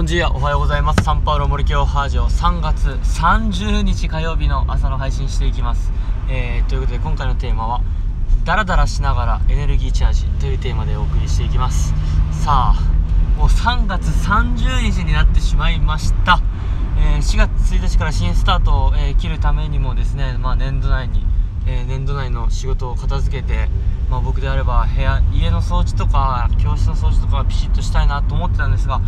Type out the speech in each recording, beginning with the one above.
こんにちは、おはようございます。サンパウロ森京ハージョ3月30日火曜日の朝の配信していきます。えー、ということで今回のテーマは、ダラダラしながらエネルギーチャージというテーマでお送りしていきます。さあ、もう3月30日になってしまいました。えー4月1日から新スタートを、えー切るためにもですね、まあ、年度内に、え年度内の仕事を片付けて、まあ、僕であれば部屋家の掃除とか教室の掃除とかはピシッとしたいなと思ってたんですが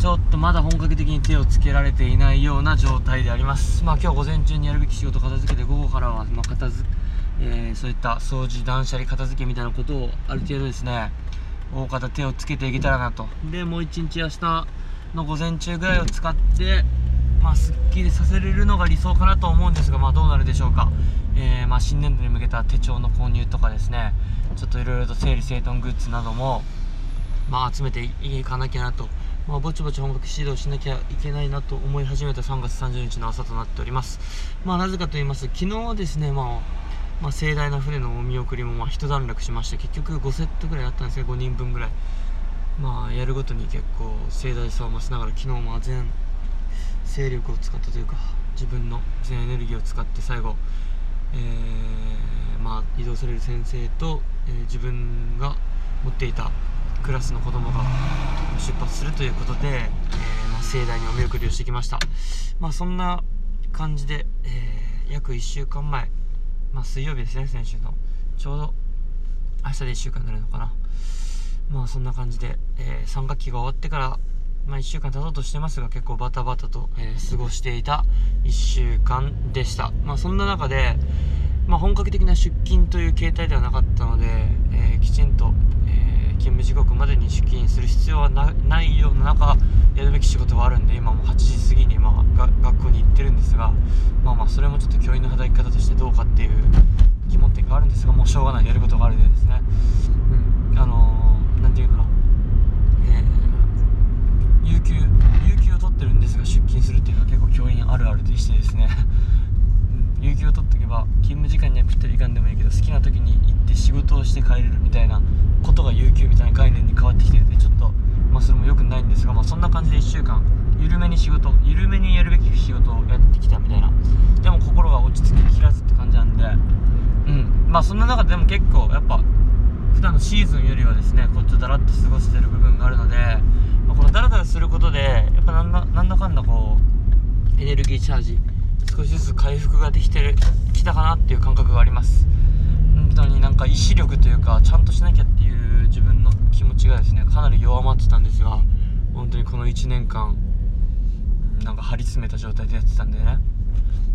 ちょっとまだ本格的に手をつけられていないような状態であります。まあ今日午前中にやるべき仕事片付けて午後からはま片付えーそういった掃除断捨離片付けみたいなことをある程度ですね大方手をつけていけたらなと。でもう一日明日の午前中ぐらいを使ってまあすっきりさせれるのが理想かなと思うんですがまあどうなるでしょうか。えーまあ新年度に向けた手帳の購入とかですねちょっといろいろと整理整頓グッズなどもまあ、集めていかなきゃなと、まあ、ぼちぼち本格指導しなきゃいけないなと思い始めた3月30日の朝となっております。まあ、なぜかと言いますと昨日ですね、まあまあ、盛大な船のお見送りもまあ一段落しまして結局5セットぐらいあったんですね5人分ぐらいまあやるごとに結構盛大さを増しながら昨日も全勢力を使ったというか自分の全エネルギーを使って最後、えーまあ、移動される先生と、えー自分が持っていたクラスの子供が出発するということで、えーまあ、盛大にお見送りをしてきました。まあそんな感じで、えー約1週間前、まあ、水曜日ですね先週の。ちょうど明日で1週間になるのかな。まあそんな感じで、え3学期が終わってからまあ、1週間経とうとしてますが結構バタバタと、え過ごしていた1週間でした、まあ、そんな中で、まあ、本格的な出勤という形態ではなかったので、えーきちんと、えー勤務時刻までに出勤する必要はないような中やるべき仕事があるんで今も8時過ぎに、ま、が学校に行ってるんですがまあまあそれもちょっと教員の働き方としてどうかっていう疑問点があるんですがもうしょうがない。やることがあるでですね、うん、あのーていうかなえー有給有給を取ってるんですが出勤するっていうのは結構教員あるあるでしてですね、有給を取ってば勤務時間にはぴったりいかんでもいいけど好きな時に行って仕事をして帰れるみたいなことが有給みたいな概念に変わってきててちょっとまあそれも良くないんですがまあそんな感じで1週間緩めに仕事緩めにやるべき仕事をやってきたみたいな。でも心が落ち着ききらずって感じなんでうん。まあそんな中でも結構やっぱ普段のシーズンよりはですねこっちだらっと過ごしてる部分があるので、まあこのダラダラすることでやっぱなんだなんだかんだこうエネルギーチャージ少しずつ回復ができてるきたかなっていう感覚があります。本当になんか意志力というかちゃんとしなきゃっていう自分の気持ちがですねかなり弱まってたんですが本当にこの1年間なんか張り詰めた状態でやってたんでね。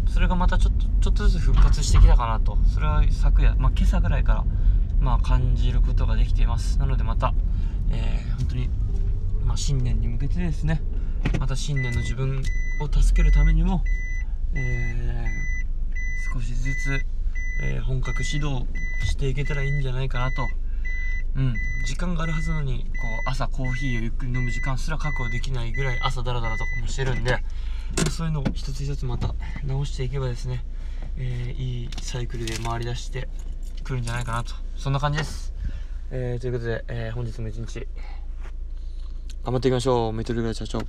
それがまたちょっとちょっとずつ復活してきたかなと。それは昨夜、まあ、今朝ぐらいから、まあ、感じることができています。なのでまた、えー本当に、まあ、新年に向けてですねまた新年の自分を助けるためにも、えー少しずつ、えー本格指導していけたらいいんじゃないかなと。うん、時間があるはずなのにこう朝コーヒーをゆっくり飲む時間すら確保できないぐらい朝ダラダラとかもしてるんでそういうのを一つ一つまた直していけばですね、えーいいサイクルで回り出してくるんじゃないかなと。そんな感じです、えーということで、え本日も一日頑張っていきましょう。メトルグラ社長。